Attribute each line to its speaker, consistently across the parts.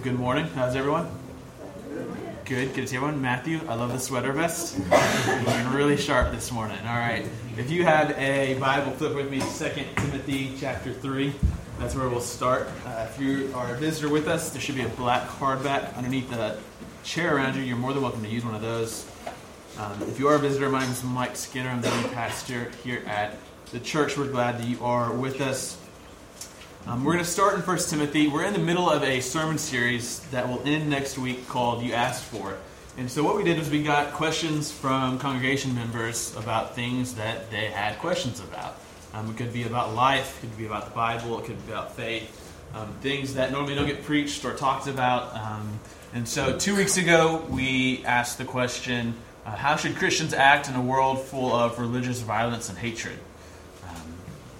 Speaker 1: Well, good morning. How's everyone? Good. Good to see everyone. Matthew, I love the sweater vest. Looking really sharp this morning. All right. If you have a Bible, flip with me 2 Timothy chapter 3. That's where we'll start. Uh, if you are a visitor with us, there should be a black hardback underneath the chair around you. You're more than welcome to use one of those. Um, if you are a visitor, my name is Mike Skinner. I'm the lead pastor here at the church. We're glad that you are with us. Um, we're going to start in 1 Timothy. We're in the middle of a sermon series that will end next week called You Asked For It. And so, what we did was we got questions from congregation members about things that they had questions about. Um, it could be about life, it could be about the Bible, it could be about faith, um, things that normally don't get preached or talked about. Um, and so, two weeks ago, we asked the question uh, How should Christians act in a world full of religious violence and hatred?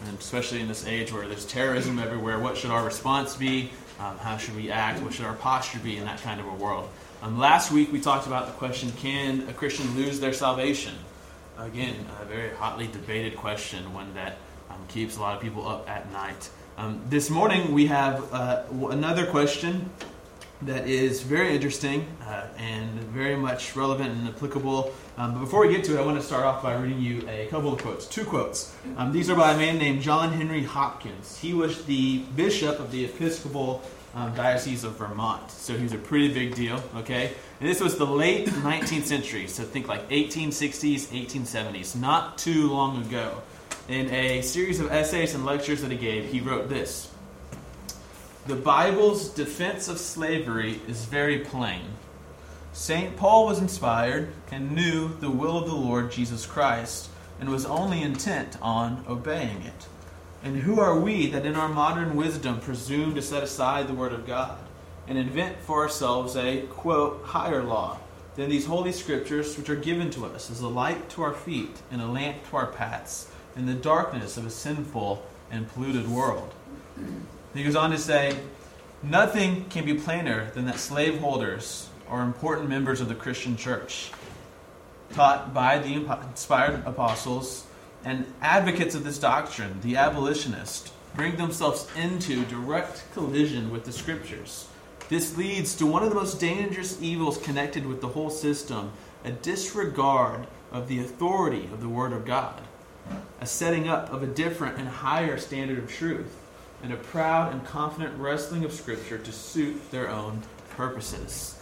Speaker 1: And especially in this age where there's terrorism everywhere, what should our response be? Um, how should we act? What should our posture be in that kind of a world? Um, last week we talked about the question can a Christian lose their salvation? Again, a very hotly debated question, one that um, keeps a lot of people up at night. Um, this morning we have uh, another question that is very interesting uh, and very much relevant and applicable. Um, but before we get to it, I want to start off by reading you a couple of quotes, two quotes. Um, these are by a man named John Henry Hopkins. He was the bishop of the Episcopal um, Diocese of Vermont, so he was a pretty big deal, okay? And this was the late 19th century, so think like 1860s, 1870s, not too long ago. In a series of essays and lectures that he gave, he wrote this the Bible's defense of slavery is very plain. St. Paul was inspired and knew the will of the Lord Jesus Christ and was only intent on obeying it. And who are we that in our modern wisdom presume to set aside the Word of God and invent for ourselves a, quote, higher law than these holy scriptures which are given to us as a light to our feet and a lamp to our paths in the darkness of a sinful and polluted world? He goes on to say, Nothing can be plainer than that slaveholders are important members of the Christian church, taught by the inspired apostles and advocates of this doctrine, the abolitionists, bring themselves into direct collision with the scriptures. This leads to one of the most dangerous evils connected with the whole system a disregard of the authority of the Word of God, a setting up of a different and higher standard of truth and a proud and confident wrestling of Scripture to suit their own purposes.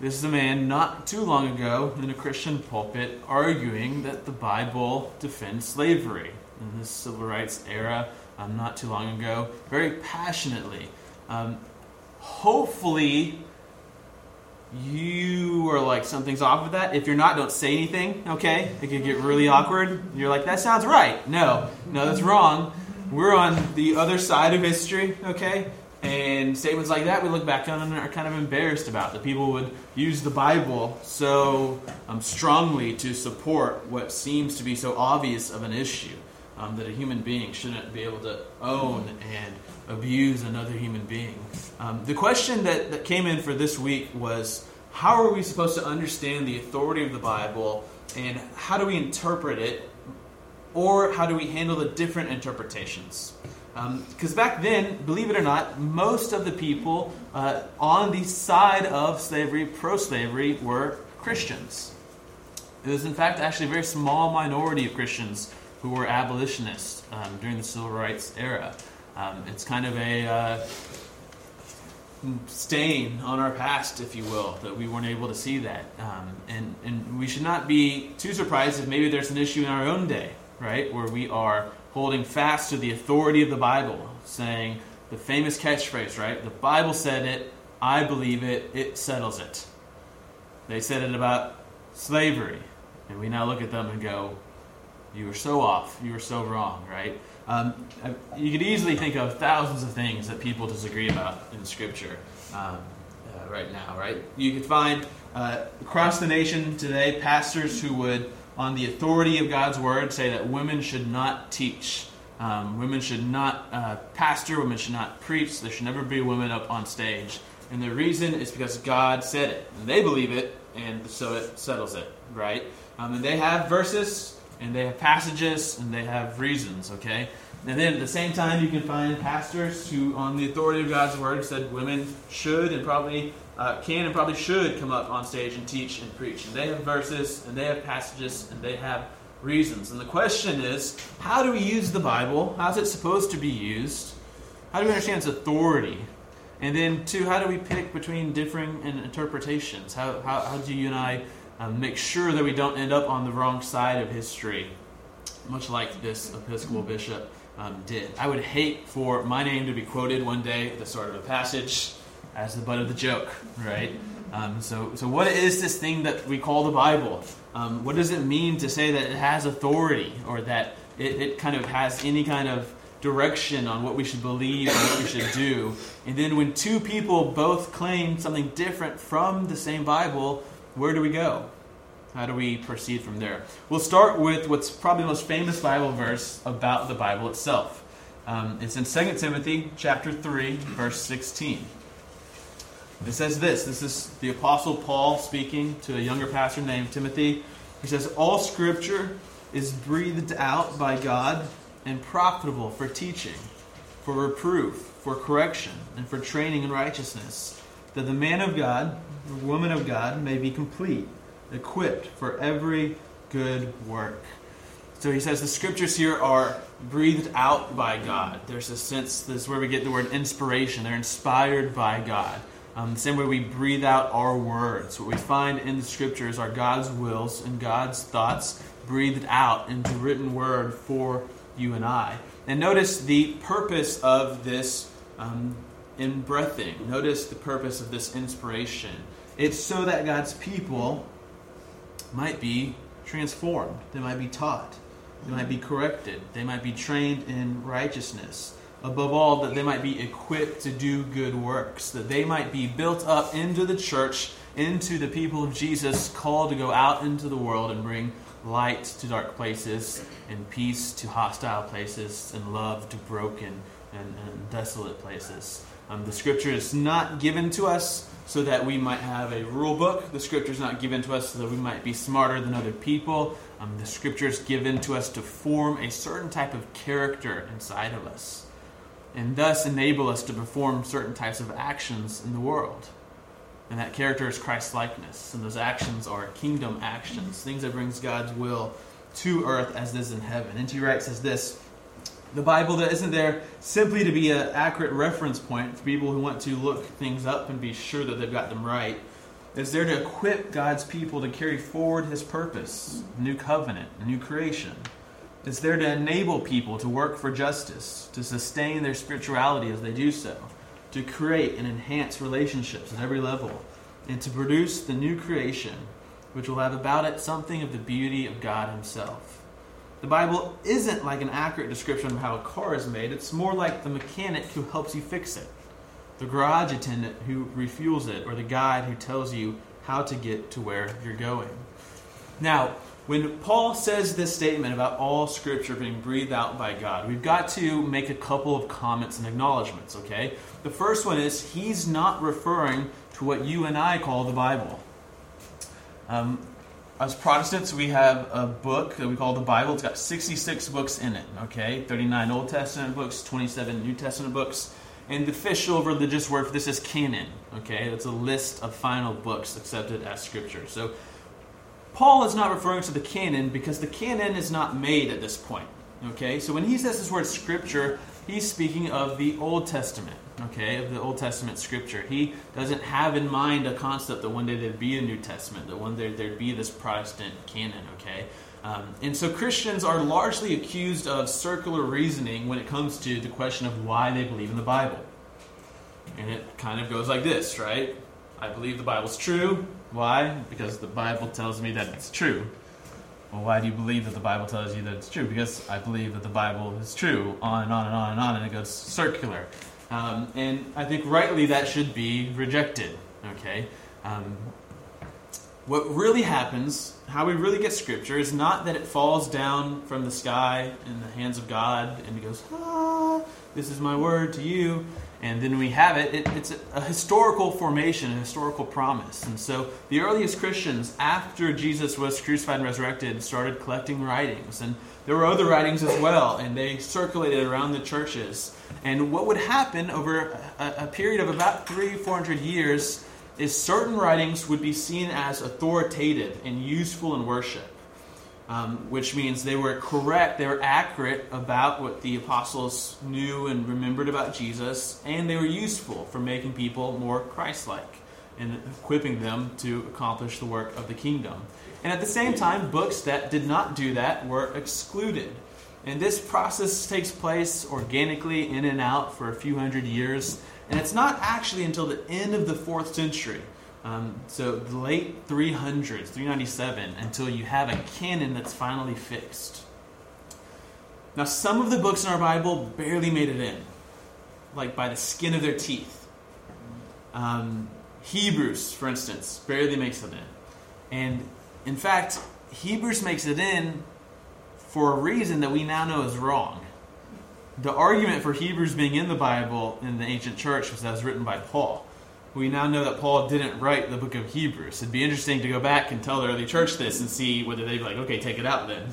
Speaker 1: This is a man not too long ago in a Christian pulpit arguing that the Bible defends slavery in the civil rights era, um, not too long ago, very passionately. Um, hopefully, you are like something's off with that. If you're not, don't say anything. Okay, it could get really awkward. You're like, that sounds right. No, no, that's wrong we're on the other side of history, okay? And statements like that we look back on and are kind of embarrassed about. That people would use the Bible so um, strongly to support what seems to be so obvious of an issue. Um, that a human being shouldn't be able to own and abuse another human being. Um, the question that, that came in for this week was how are we supposed to understand the authority of the Bible and how do we interpret it or how do we handle the different interpretations? Because um, back then, believe it or not, most of the people uh, on the side of slavery, pro slavery, were Christians. It was, in fact, actually a very small minority of Christians who were abolitionists um, during the civil rights era. Um, it's kind of a uh, stain on our past, if you will, that we weren't able to see that. Um, and, and we should not be too surprised if maybe there's an issue in our own day right? Where we are holding fast to the authority of the Bible, saying the famous catchphrase, right? The Bible said it, I believe it, it settles it. They said it about slavery, and we now look at them and go, You were so off, you were so wrong, right? Um, you could easily think of thousands of things that people disagree about in Scripture um, uh, right now, right? You could find uh, across the nation today pastors who would on the authority of God's word say that women should not teach. Um, women should not uh, pastor, women should not preach. There should never be women up on stage. And the reason is because God said it. And they believe it, and so it settles it, right? Um, and they have verses, and they have passages, and they have reasons, okay? And then at the same time, you can find pastors who, on the authority of God's word, said women should and probably uh, can and probably should come up on stage and teach and preach. And they have verses and they have passages and they have reasons. And the question is how do we use the Bible? How's it supposed to be used? How do we understand its authority? And then, two, how do we pick between differing interpretations? How, how, how do you and I um, make sure that we don't end up on the wrong side of history, much like this Episcopal bishop um, did? I would hate for my name to be quoted one day at the start of a passage as the butt of the joke, right? Um, so, so what is this thing that we call the Bible? Um, what does it mean to say that it has authority or that it, it kind of has any kind of direction on what we should believe and what we should do. And then when two people both claim something different from the same Bible, where do we go? How do we proceed from there? We'll start with what's probably the most famous Bible verse about the Bible itself. Um, it's in 2 Timothy chapter 3, verse 16. It says this. This is the Apostle Paul speaking to a younger pastor named Timothy. He says, All scripture is breathed out by God and profitable for teaching, for reproof, for correction, and for training in righteousness, that the man of God, the woman of God, may be complete, equipped for every good work. So he says the scriptures here are breathed out by God. There's a sense, this is where we get the word inspiration. They're inspired by God. Um, the same way we breathe out our words. What we find in the scriptures are God's wills and God's thoughts breathed out into written word for you and I. And notice the purpose of this um, in breathing. Notice the purpose of this inspiration. It's so that God's people might be transformed, they might be taught, they might be corrected, they might be trained in righteousness. Above all, that they might be equipped to do good works, that they might be built up into the church, into the people of Jesus, called to go out into the world and bring light to dark places, and peace to hostile places, and love to broken and, and desolate places. Um, the scripture is not given to us so that we might have a rule book. The scripture is not given to us so that we might be smarter than other people. Um, the scripture is given to us to form a certain type of character inside of us, and thus enable us to perform certain types of actions in the world. And that character is Christ likeness. And those actions are kingdom actions, things that brings God's will to earth as it is in heaven. And N.T. Wright says this the Bible that isn't there simply to be an accurate reference point for people who want to look things up and be sure that they've got them right. It's there to equip God's people to carry forward his purpose, new covenant, new creation. It's there to enable people to work for justice, to sustain their spirituality as they do so to create and enhance relationships at every level, and to produce the new creation, which will have about it something of the beauty of God Himself. The Bible isn't like an accurate description of how a car is made, it's more like the mechanic who helps you fix it, the garage attendant who refuels it, or the guide who tells you how to get to where you're going. Now, when Paul says this statement about all scripture being breathed out by God, we've got to make a couple of comments and acknowledgments, okay? The first one is he's not referring to what you and I call the Bible. Um, as Protestants, we have a book that we call the Bible. It's got 66 books in it, okay? 39 Old Testament books, 27 New Testament books. And the official religious word for this is canon, okay? That's a list of final books accepted as Scripture. So Paul is not referring to the canon because the canon is not made at this point. Okay, so when he says this word scripture, he's speaking of the Old Testament. Okay, of the Old Testament scripture. He doesn't have in mind a concept that one day there'd be a New Testament, that one day there'd be this Protestant canon. Okay, um, and so Christians are largely accused of circular reasoning when it comes to the question of why they believe in the Bible. And it kind of goes like this, right? I believe the Bible's true. Why? Because the Bible tells me that it's true. Well, why do you believe that the Bible tells you that it's true? Because I believe that the Bible is true. On and on and on and on, and it goes circular. Um, and I think rightly that should be rejected. Okay. Um, what really happens, how we really get Scripture, is not that it falls down from the sky in the hands of God and it goes, ah, this is my word to you and then we have it, it it's a, a, historical formation, a historical promise. And so the earliest Christians, after Jesus was crucified and resurrected, started collecting writings. And there were other writings as well, and they circulated around the churches. And what would happen over a, a period of about three, four hundred years is certain writings would be seen as authoritative and useful in worship. Um, which means they were correct, they were accurate about what the apostles knew and remembered about Jesus, and they were useful for making people more Christ like and equipping them to accomplish the work of the kingdom. And at the same time, books that did not do that were excluded. And this process takes place organically in and out for a few hundred years. And it's not actually until the end of the fourth century, um, so the late 300s, 397, until you have a canon that's finally fixed. Now, some of the books in our Bible barely made it in, like by the skin of their teeth. Um, Hebrews, for instance, barely makes it in. And in fact, Hebrews makes it in for a reason that we now know is wrong. The argument for Hebrews being in the Bible in the ancient church was that it was written by Paul. We now know that Paul didn't write the book of Hebrews. It'd be interesting to go back and tell the early church this and see whether they'd be like, okay, take it out then.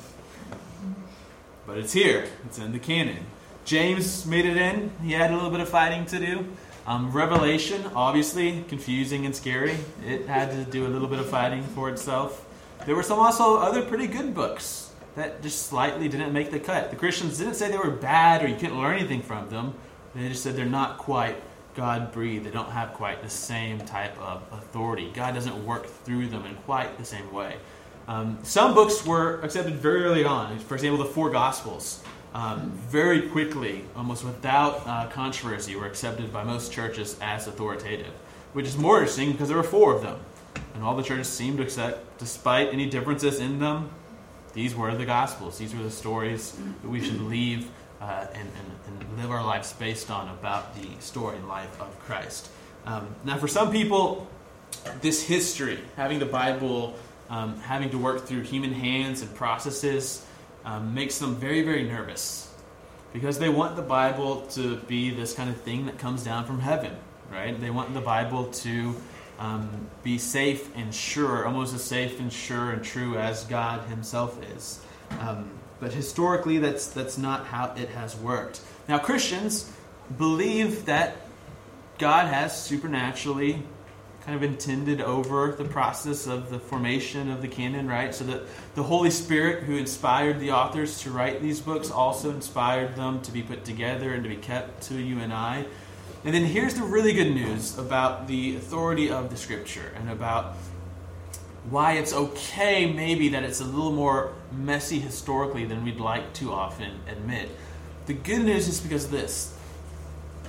Speaker 1: But it's here, it's in the canon. James made it in. He had a little bit of fighting to do. Um, Revelation, obviously, confusing and scary. It had to do a little bit of fighting for itself. There were some also other pretty good books that just slightly didn't make the cut. The Christians didn't say they were bad or you couldn't learn anything from them. They just said they're not quite God breathed. They don't have quite the same type of authority. God doesn't work through them in quite the same way. Um, some books were accepted very early on. For example, the four Gospels um, very quickly, almost without uh, controversy, were accepted by most churches as authoritative, which is more interesting because there were four of them. And all the churches seemed to accept, despite any differences in them, these were the Gospels. These were the stories that we should believe uh, and, and, and, live our lives based on about the story and life of Christ. Um, now, for some people, this history, having the Bible, um, having to work through human hands and processes, um, makes them very, very nervous because they want the Bible to be this kind of thing that comes down from heaven, right? They want the Bible to um, be safe and sure, almost as safe and sure and true as God Himself is. Um, but historically, that's that's not how it has worked. Now, Christians believe that God has supernaturally kind of intended over the process of the formation of the canon, right? So that the Holy Spirit, who inspired the authors to write these books, also inspired them to be put together and to be kept to you and I. And then here's the really good news about the authority of the Scripture and about why it's okay, maybe, that it's a little more messy historically than we'd like to often admit. The good news is because of this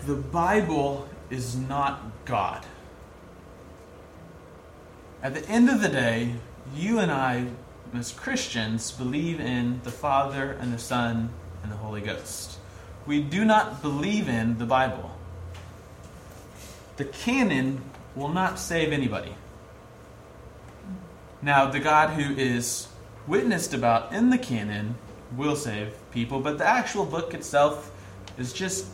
Speaker 1: the Bible is not God. At the end of the day, you and I, as Christians, believe in the Father and the Son and the Holy Ghost. We do not believe in the Bible. The canon will not save anybody. Now, the God who is witnessed about in the canon will save people, but the actual book itself is just.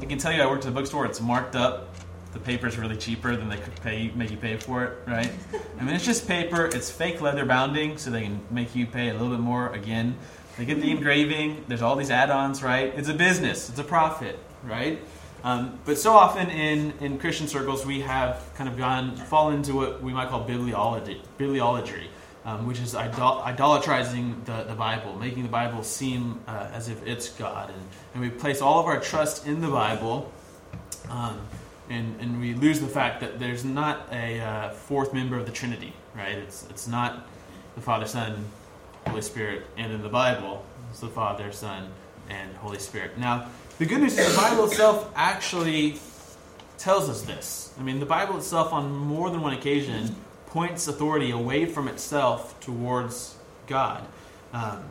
Speaker 1: I can tell you, I worked at a bookstore, it's marked up the paper is really cheaper than they could pay make you pay for it, right? I mean, it's just paper. It's fake leather bounding, so they can make you pay a little bit more. Again, they get the engraving. There's all these add-ons, right? It's a business. It's a profit, right? Um, but so often in, in Christian circles, we have kind of gone fall into what we might call bibliology, bibliolatry, um, which is idol- idolatrizing the, the Bible, making the Bible seem uh, as if it's God, and, and we place all of our trust in the Bible. Um, and, and we lose the fact that there's not a uh, fourth member of the Trinity, right? It's, it's not the Father, Son, Holy Spirit, and in the Bible, it's the Father, Son, and Holy Spirit. Now, the good news is the Bible itself actually tells us this. I mean, the Bible itself, on more than one occasion, points authority away from itself towards God. Um,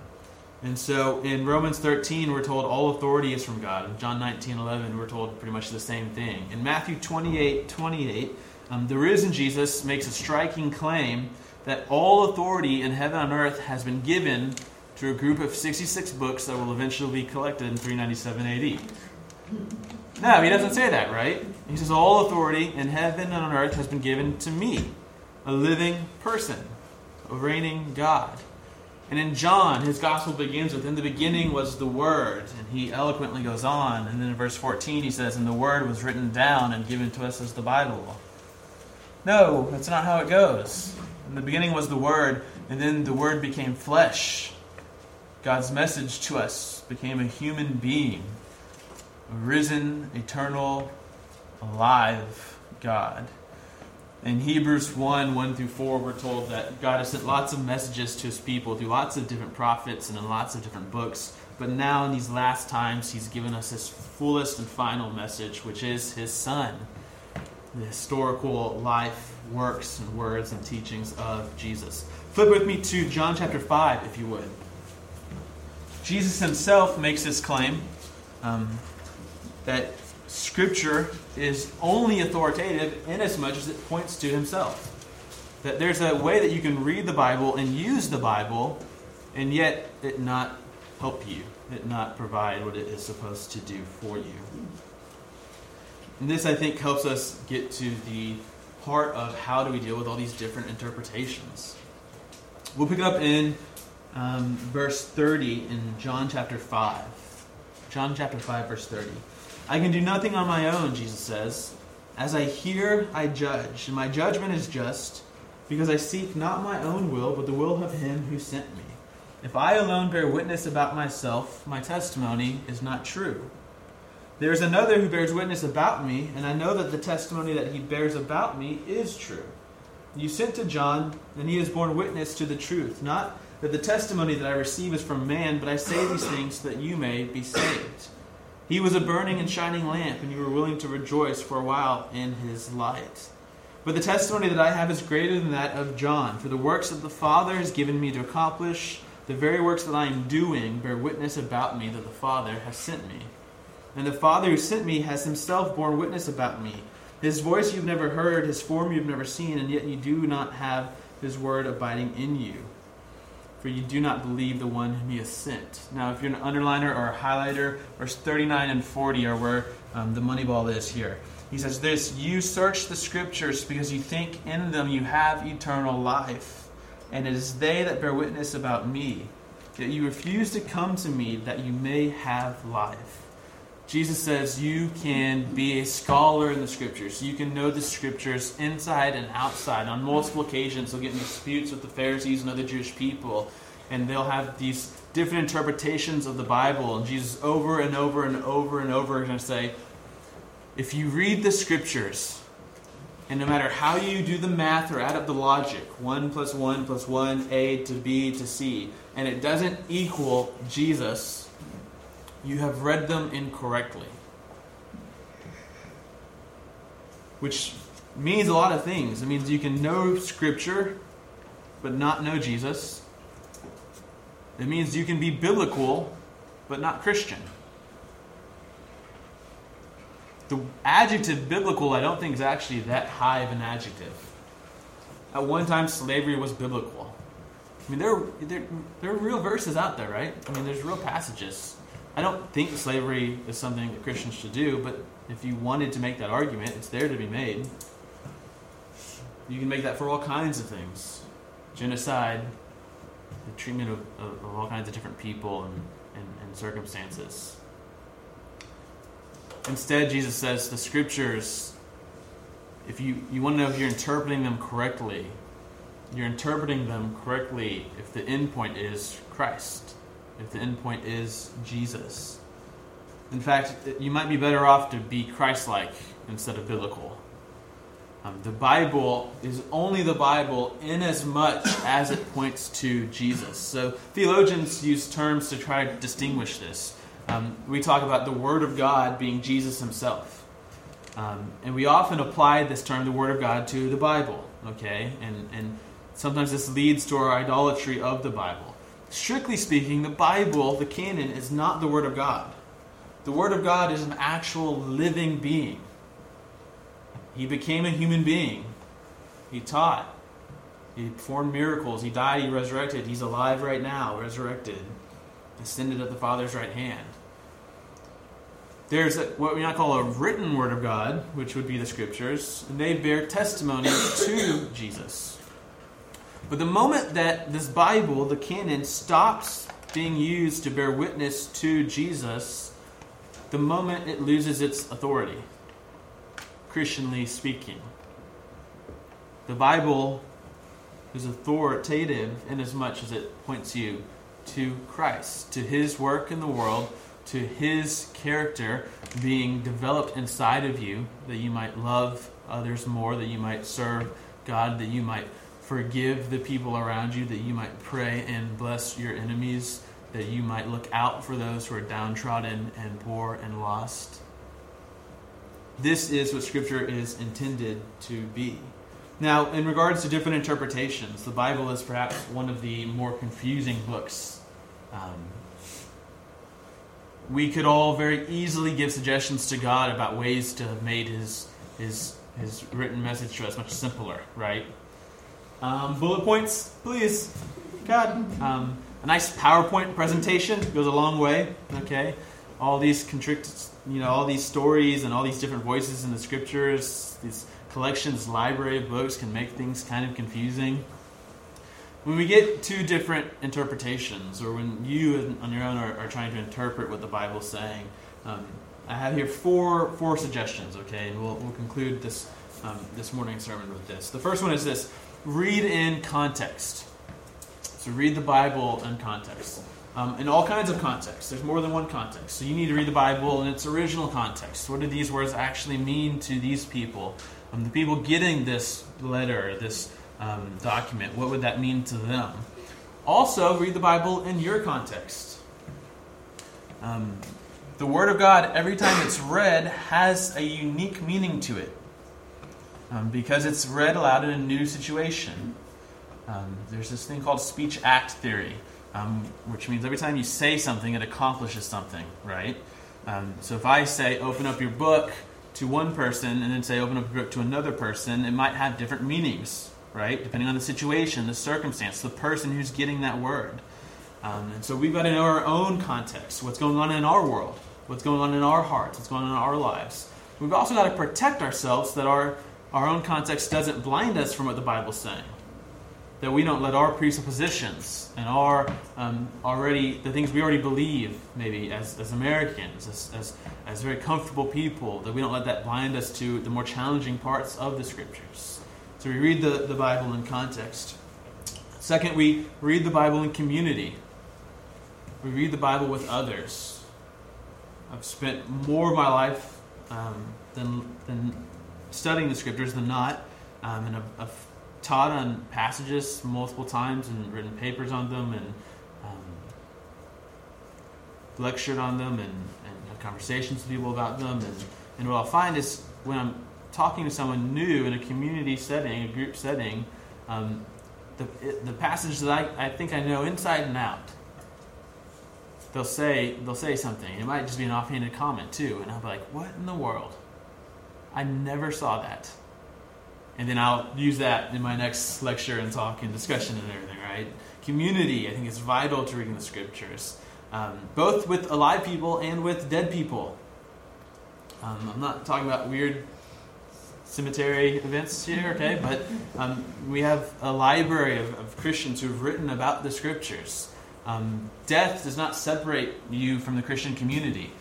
Speaker 1: and so in Romans 13, we're told all authority is from God. In John 19, 11, we're told pretty much the same thing. In Matthew 28, 28, um, the risen Jesus makes a striking claim that all authority in heaven and earth has been given to a group of 66 books that will eventually be collected in 397 AD. No, he doesn't say that, right? He says, All authority in heaven and on earth has been given to me, a living person, a reigning God. And in John, his gospel begins with, In the beginning was the Word. And he eloquently goes on. And then in verse 14, he says, And the Word was written down and given to us as the Bible. No, that's not how it goes. In the beginning was the Word, and then the Word became flesh. God's message to us became a human being, a risen, eternal, alive God. In Hebrews 1 1 through 4, we're told that God has sent lots of messages to his people through lots of different prophets and in lots of different books. But now, in these last times, he's given us his fullest and final message, which is his Son. The historical life, works, and words and teachings of Jesus. Flip with me to John chapter 5, if you would. Jesus himself makes this claim um, that Scripture is only authoritative inasmuch as it points to himself. That there's a way that you can read the Bible and use the Bible, and yet it not help you, it not provide what it is supposed to do for you. And this, I think, helps us get to the part of how do we deal with all these different interpretations. We'll pick it up in um, verse 30 in John chapter 5. John chapter 5, verse 30. I can do nothing on my own, Jesus says. As I hear, I judge, and my judgment is just, because I seek not my own will, but the will of him who sent me. If I alone bear witness about myself, my testimony is not true. There is another who bears witness about me, and I know that the testimony that he bears about me is true. You sent to John, and he has borne witness to the truth. Not that the testimony that I receive is from man, but I say these things so that you may be saved. He was a burning and shining lamp, and you were willing to rejoice for a while in his light. But the testimony that I have is greater than that of John, for the works that the Father has given me to accomplish, the very works that I am doing, bear witness about me that the Father has sent me. And the Father who sent me has himself borne witness about me. His voice you've never heard, his form you've never seen, and yet you do not have his word abiding in you for you do not believe the one whom he has sent. Now, if you're an underliner or a highlighter, verse 39 and 40 are where um, the money ball is here. He says this You search the scriptures because you think in them you have eternal life, and it is they that bear witness about me. Yet you refuse to come to me that you may have life. Jesus says you can be a scholar in the scriptures. You can know the scriptures inside and outside. On multiple occasions, they'll get in disputes with the Pharisees and other Jewish people, and they'll have these different interpretations of the Bible. And Jesus, over and over and over and over, is going to say, if you read the scriptures, and no matter how you do the math or add up the logic, 1 plus 1 plus 1, A to B to C, and it doesn't equal Jesus, you have read them incorrectly. Which means a lot of things. It means you can know Scripture, but not know Jesus. It means you can be biblical, but not Christian. The adjective biblical, I don't think, is actually that high of an adjective. At one time, slavery was biblical. I mean, there, there, there are real verses out there, right? I mean, there's real passages I don't think slavery is something that Christians should do, but if you wanted to make that argument, it's there to be made. You can make that for all kinds of things genocide, the treatment of, of, of all kinds of different people and, and, and circumstances. Instead, Jesus says the scriptures, if you, you want to know if you're interpreting them correctly, you're interpreting them correctly if the end point is Christ if the endpoint is Jesus. In fact, you might be better off to be Christ like instead of biblical. Um, the Bible is only the Bible in as much as it points to Jesus. So theologians use terms to try to distinguish this. Um, we talk about the Word of God being Jesus himself. Um, and we often apply this term, the Word of God, to the Bible. Okay? And, and sometimes this leads to our idolatry of the Bible strictly speaking, the Bible, the canon, is not the Word of God. The Word of God is an actual living being. He became a human being. He taught. He performed miracles. He died. He resurrected. He's alive right now, resurrected, ascended at the Father's right hand. There's a, what we might call a written Word of God, which would be the Scriptures, and they bear testimony to Jesus. But the moment that this Bible, the canon, stops being used to bear witness to Jesus, the moment it loses its authority, Christianly speaking. The Bible is authoritative in as much as it points you to Christ, to his work in the world, to his character being developed inside of you, that you might love others more, that you might serve God, that you might forgive the people around you, that you might pray and bless your enemies, that you might look out for those who are downtrodden and poor and lost. This is what Scripture is intended to be. Now, in regards to different interpretations, the Bible is perhaps one of the more confusing books. Um, we could all very easily give suggestions to God about ways to have made His His His written message to us much simpler, right? Um, bullet points, please, God. Um, a nice PowerPoint presentation goes a long way. Okay, all these contrict, you know, all these stories and all these different voices in the scriptures, these collections, library of books can make things kind of confusing. When we get two different interpretations, or when you on your own are, are trying to interpret what the Bible's saying, um, I have here four four suggestions. Okay, and we'll, we'll conclude this um, this morning's sermon with this. The first one is this: read in context. So read the Bible in context. Um, in all kinds of contexts. There's more than one context. So you need to read the Bible in its original context. What do these words actually mean to these people? Um, the people getting this letter, this um, document, what would that mean to them? Also, read the Bible in your context. Um, the Word of God, every time it's read, has a unique meaning to it um, because it's read aloud in a new situation. Um, there's this thing called speech act theory, um, which means every time you say something, it accomplishes something, right? Um, so if I say, open up your book to one person and then say, open up your book to another person, it might have different meanings, right? Depending on the situation, the circumstance, the person who's getting that word. Um, and so we've got to know our own context, what's going on in our world, what's going on in our hearts, what's going on in our lives. We've also got to protect ourselves that our, our own context doesn't blind us from what the Bible's saying. That we don't let our presuppositions and our um, already the things we already believe maybe as, as americans as, as, as very comfortable people that we don't let that blind us to the more challenging parts of the scriptures. So we read the, the bible in context. Second we read the bible in community. We read the bible with others. I've spent more of my life um, than, than studying the scriptures than not um, and I've, I've taught on passages multiple times and written papers on them and um, lectured on them and, and had conversations with people about them. And, and what I'll find is when I'm talking to someone new in a community setting, a group setting, um, the, the passage that I, I think I know inside and out, they'll say they'll say something. It might just be an offhanded comment too, and I'll be like, "What in the world? I never saw that." and then I'll use that in my next lecture and talk and discussion and everything, right? Community, I think, is vital to reading the scriptures, um, both with alive people and with dead people. Um, I'm not talking about weird cemetery events here, okay? But um, we have a library of, of, Christians who've written about the scriptures. Um, death does not separate you from the Christian community.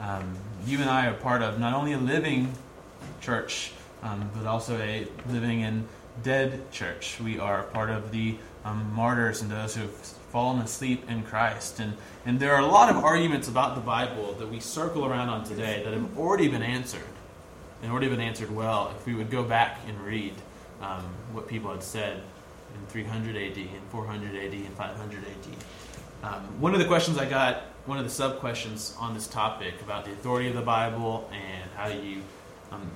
Speaker 1: Um, you and I are part of not only a living church, um, but also a living and dead church. We are part of the um, martyrs and those who have fallen asleep in Christ. And, and there are a lot of arguments about the Bible that we circle around on today that have already been answered, and already been answered well if we would go back and read um, what people had said in 300 AD, and 400 AD, and 500 AD. Um, one of the questions I got, one of the sub questions on this topic about the authority of the Bible and how you um,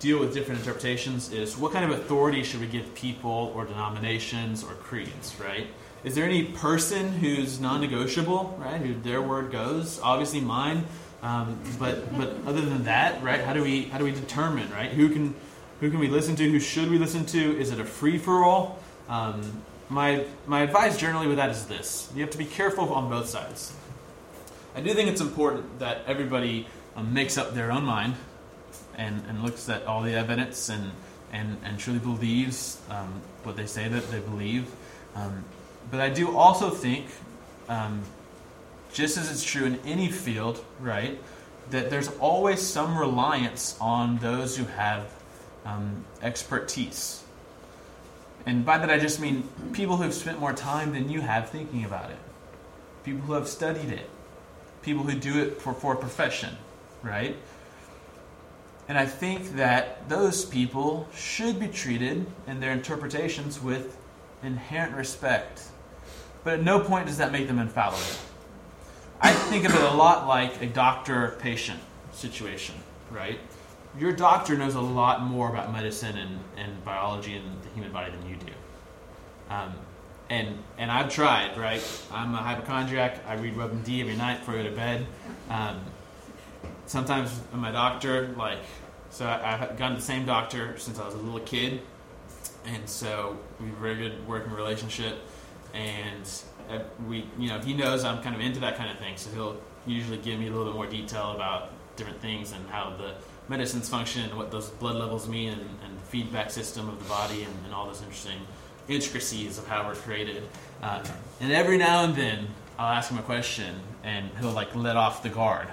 Speaker 1: deal with different interpretations is what kind of authority should we give people or denominations or creeds, right? Is there any person who's non-negotiable, right? Who their word goes? Obviously mine, um, but but other than that, right? How do we how do we determine, right? Who can who can we listen to? Who should we listen to? Is it a free for all? Um, my my advice generally with that is this: you have to be careful on both sides. I do think it's important that everybody um, makes up their own mind and, and looks at all the evidence and and, and truly believes um, what they say that they believe. Um, but I do also think, um, just as it's true in any field, right, that there's always some reliance on those who have um, expertise. And by that I just mean people who have spent more time than you have thinking about it, people who have studied it, people who do it for, for a profession, right? And I think that those people should be treated in their interpretations with inherent respect. But at no point does that make them infallible. I think of it a lot like a doctor patient situation, right? Your doctor knows a lot more about medicine and, and biology and the human body than you do. Um, and and I've tried, right? I'm a hypochondriac. I read WebMD every night before I go to bed. Um, sometimes my doctor, like, so I, have gone to the same doctor since I was a little kid, and so we have a very good working relationship. And uh, we, you know, he knows I'm kind of into that kind of thing, so he'll usually give me a little bit more detail about different things and how the medicines function and what those blood levels mean and, and the feedback system of the body and, and, all those interesting intricacies of how we're created. Uh, and every now and then, I'll ask him a question, and he'll like let off the guard,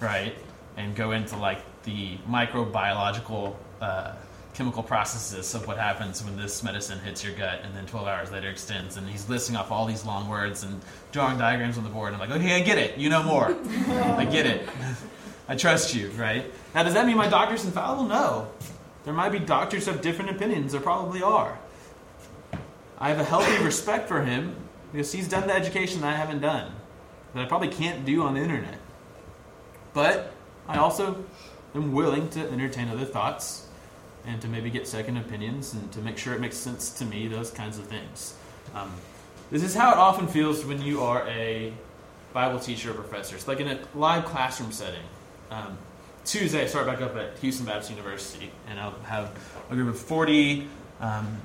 Speaker 1: right, and go into like the microbiological uh, chemical processes of what happens when this medicine hits your gut and then 12 hours later extends. And he's listing off all these long words and drawing diagrams on the board. And I'm like, okay, I get it. You know more. I get it. I trust you, right? Now, does that mean my doctor's infallible? No. There might be doctors who have different opinions. There probably are. I have a healthy respect for him because he's done the education that I haven't done, that I probably can't do on the internet. But I also am willing to entertain other thoughts and to maybe get second opinions and to make sure it makes sense to me, those kinds of things. Um, this is how it often feels when you are a Bible teacher or professor. It's like in a live classroom setting. Um, Tuesday, I start back up at Houston Baptist University, and I'll have a group of 40 um,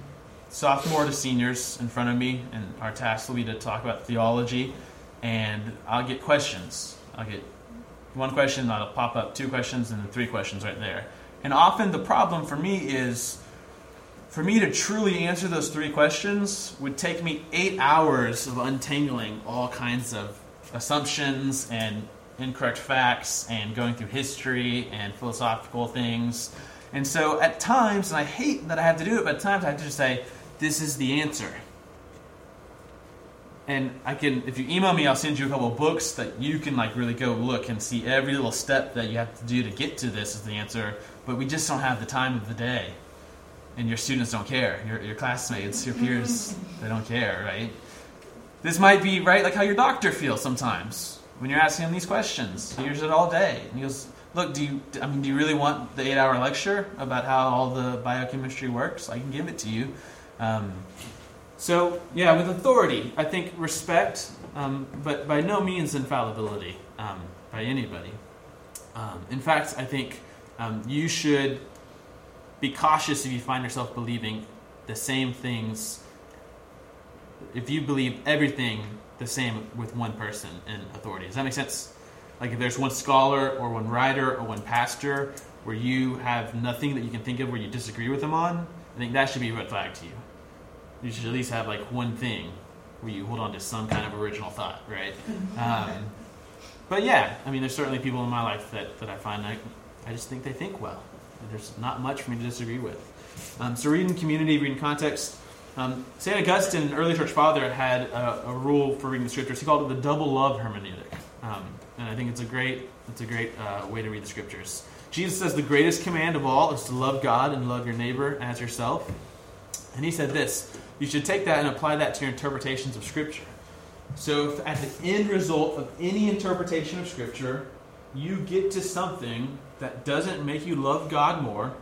Speaker 1: sophomore to seniors in front of me, and our task will be to talk about theology, and I'll get questions. I'll get one question, that'll pop up two questions, and then three questions right there. And often the problem for me is for me to truly answer those three questions would take me eight hours of untangling all kinds of assumptions and incorrect facts and going through history and philosophical things. And so at times, and I hate that I have to do it, but at times I have to just say, this is the answer and I can if you email me, I'll send you a couple of books that you can like really go look and see every little step that you have to do to get to this is the answer. But we just don't have the time of the day, and your students don't care. Your your classmates, your peers, they don't care, right? This might be right like how your doctor feels sometimes when you're asking him these questions. He hears it all day, and he goes, "Look, do you? I mean, do you really want the eight-hour lecture about how all the biochemistry works? I can give it to you." Um, so, yeah, with authority, I think respect, um, but by no means infallibility um, by anybody. Um, in fact, I think um, you should be cautious if you find yourself believing the same things, if you believe everything the same with one person in authority. Does that make sense? Like if there's one scholar or one writer or one pastor where you have nothing that you can think of where you disagree with them on, I think that should be a red flag to you you should at least have like one thing where you hold on to some kind of original thought, right? Um, but yeah, I mean, there's certainly people in my life that, that I find I, I just think they think well. There's not much for me to disagree with. Um, so reading community, reading context. Um, St. Augustine, an early church father, had a, a, rule for reading the scriptures. He called it the double love hermeneutic, um, and I think it's a great it's a great uh, way to read the scriptures. Jesus says the greatest command of all is to love God and love your neighbor as yourself. And he said this you should take that and apply that to your interpretations of Scripture. So, if at the end result of any interpretation of Scripture, you get to something that doesn't make you love God more,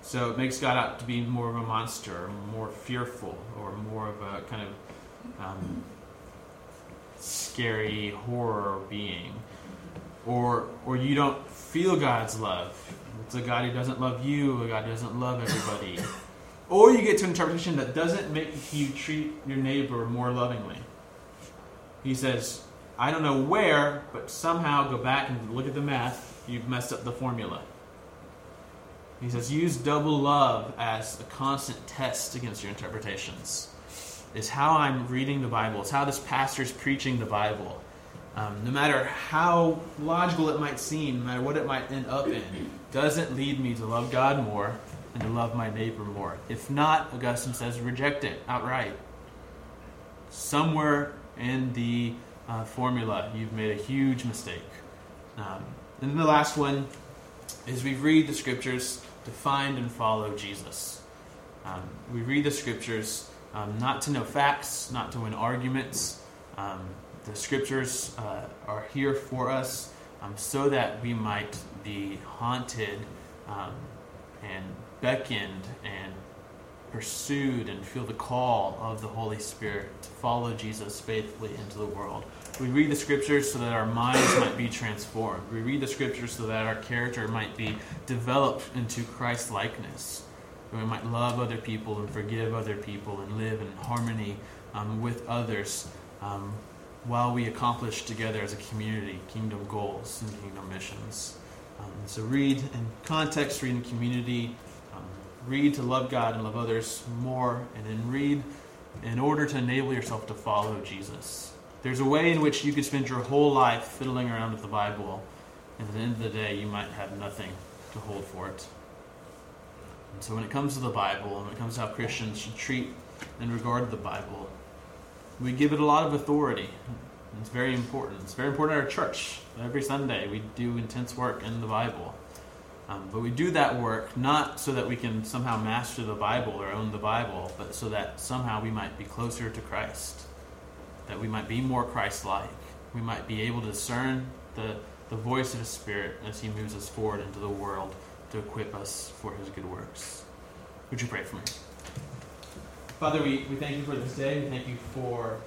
Speaker 1: so it makes God out to be more of a monster, more fearful, or more of a kind of um, scary horror being, or or you don't feel God's love. It's a God who doesn't love you, a God who doesn't love everybody. Or you get to an interpretation that doesn't make you treat your neighbor more lovingly. He says, I don't know where, but somehow go back and look at the math, you've messed up the formula. He says, use double love as a constant test against your interpretations. Is how I'm reading the Bible. It's how this pastor's preaching the Bible. Um, no matter how logical it might seem, no matter what it might end up in, doesn't lead me to love God more and to love my neighbor more. If not, Augustine says, reject it outright. Somewhere in the uh, formula, you've made a huge mistake. Um, and then the last one is we read the scriptures to find and follow Jesus. Um, we read the scriptures um, not to know facts, not to win arguments. Um, the scriptures uh, are here for us um, so that we might be haunted um, and beckoned and pursued and feel the call of the Holy Spirit to follow Jesus faithfully into the world. We read the scriptures so that our minds might be transformed. We read the scriptures so that our character might be developed into Christ likeness. we might love other people and forgive other people and live in harmony um, with others um, while we accomplish together as a community kingdom goals and kingdom missions. Um, so read in context, read in community, read to love God and love others more, and then read in order to enable yourself to follow Jesus. There's a way in which you could spend your whole life fiddling around with the Bible, and at the end of the day, you might have nothing to hold for it. And so, when it comes to the Bible, and when it comes to how Christians should treat and regard the Bible, we give it a lot of authority. It's very important. It's very important at our church. Every Sunday, we do intense work in the Bible. Um, but we do that work not so that we can somehow master the Bible or own the Bible, but so that somehow we might be closer to Christ that we might be more Christ like. We might be able to discern the, the voice of His Spirit as He moves us forward into the world to equip us for His good works. Would you pray for me? Father, we, we thank you for this day. We thank you for